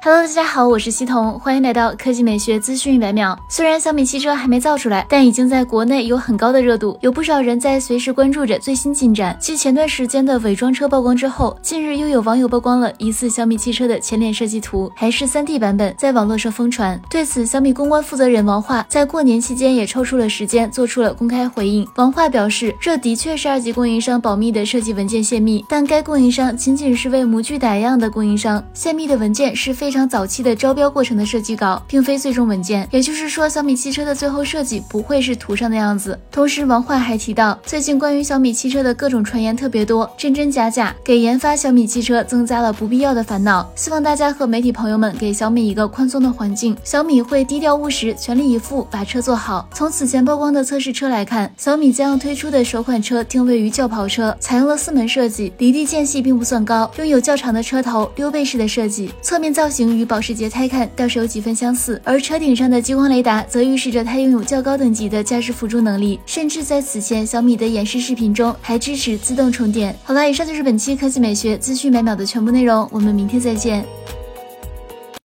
Hello，大家好，我是西彤，欢迎来到科技美学资讯一百秒。虽然小米汽车还没造出来，但已经在国内有很高的热度，有不少人在随时关注着最新进展。继前段时间的伪装车曝光之后，近日又有网友曝光了疑似小米汽车的前脸设计图，还是 3D 版本，在网络上疯传。对此，小米公关负责人王化在过年期间也抽出了时间，做出了公开回应。王化表示，这的确是二级供应商保密的设计文件泄密，但该供应商仅仅是为模具打样的供应商，泄密的文件是非。非常早期的招标过程的设计稿，并非最终文件，也就是说，小米汽车的最后设计不会是图上的样子。同时，王焕还提到，最近关于小米汽车的各种传言特别多，真真假假，给研发小米汽车增加了不必要的烦恼。希望大家和媒体朋友们给小米一个宽松的环境，小米会低调务实，全力以赴把车做好。从此前曝光的测试车来看，小米将要推出的首款车定位于轿跑车，采用了四门设计，离地间隙并不算高，拥有较长的车头，溜背式的设计，侧面造型。型与保时捷胎看倒是有几分相似，而车顶上的激光雷达则预示着它拥有较高等级的驾驶辅助能力，甚至在此前小米的演示视频中还支持自动充电。好了，以上就是本期科技美学资讯每秒的全部内容，我们明天再见。